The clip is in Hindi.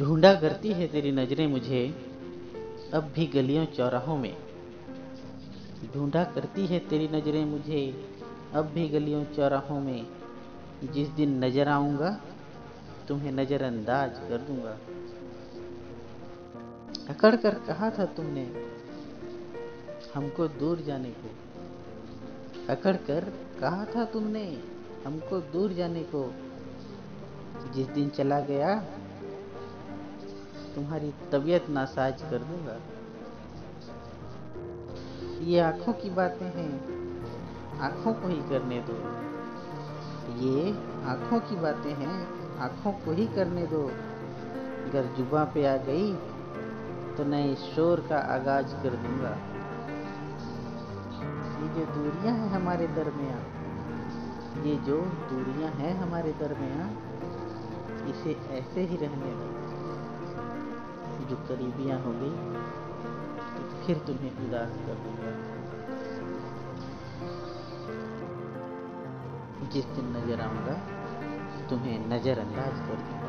ढूंढा करती है तेरी नज़रें मुझे, अब भी गलियों चौराहों में। ढूंढा करती है तेरी नज़रें मुझे, अब भी गलियों चौराहों में। जिस दिन नज़र आऊँगा, तुम्हें नजरअंदाज कर दूँगा। अकड़ कर कहा था तुमने, हमको दूर जाने को। अकड़ कर कहा था तुमने, हमको दूर जाने को। जिस दिन चला गया तुम्हारी तबीयत नासाज कर दूँगा। ये आँखों की बातें हैं, आँखों को ही करने दो। ये आँखों की बातें हैं, आँखों को ही करने दो। अगर जुबा पे आ गई तो नए शोर का आगाज़ कर दूँगा। ये जो दूरियाँ हैं हमारे दरमियान, ये जो दूरियाँ हैं हमारे दरमियान, इसे ऐसे ही रहने दो। जो करीबियाँ होगी तो फिर तुम्हें उदास कर दूँगा। जिस दिन नज़र आऊँगा, तुम्हें नजरअंदाज कर दूँगा।